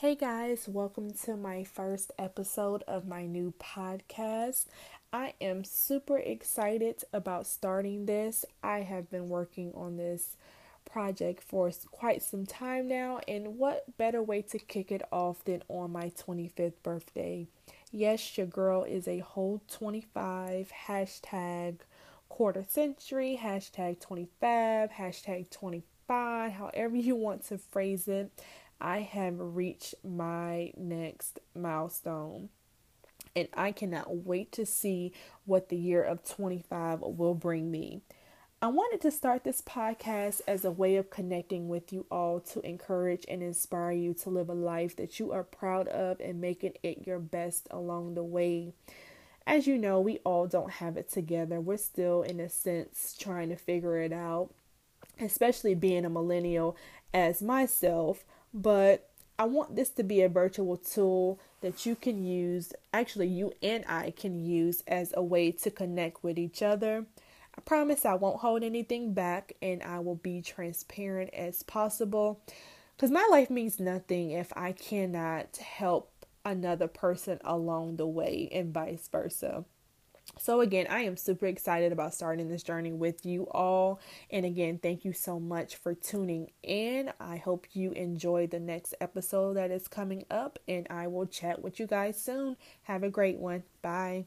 Hey guys, welcome to my first episode of my new podcast. I am super excited about starting this. I have been working on this project for quite some time now, and what better way to kick it off than on my 25th birthday? Yes, your girl is a whole 25, hashtag quarter century, hashtag 25, hashtag 25, however you want to phrase it. I have reached my next milestone. And I cannot wait to see what the year of 25 will bring me. I wanted to start this podcast as a way of connecting with you all to encourage and inspire you to live a life that you are proud of and making it your best along the way. As you know, we all don't have it together. We're still, in a sense, trying to figure it out, especially being a millennial as myself but I want this to be a virtual tool that you can use, actually, you and I can use as a way to connect with each other. I promise I won't hold anything back and I will be transparent as possible because my life means nothing if I cannot help another person along the way and vice versa. So, again, I am super excited about starting this journey with you all. And again, thank you so much for tuning in. I hope you enjoy the next episode that is coming up, and I will chat with you guys soon. Have a great one. Bye.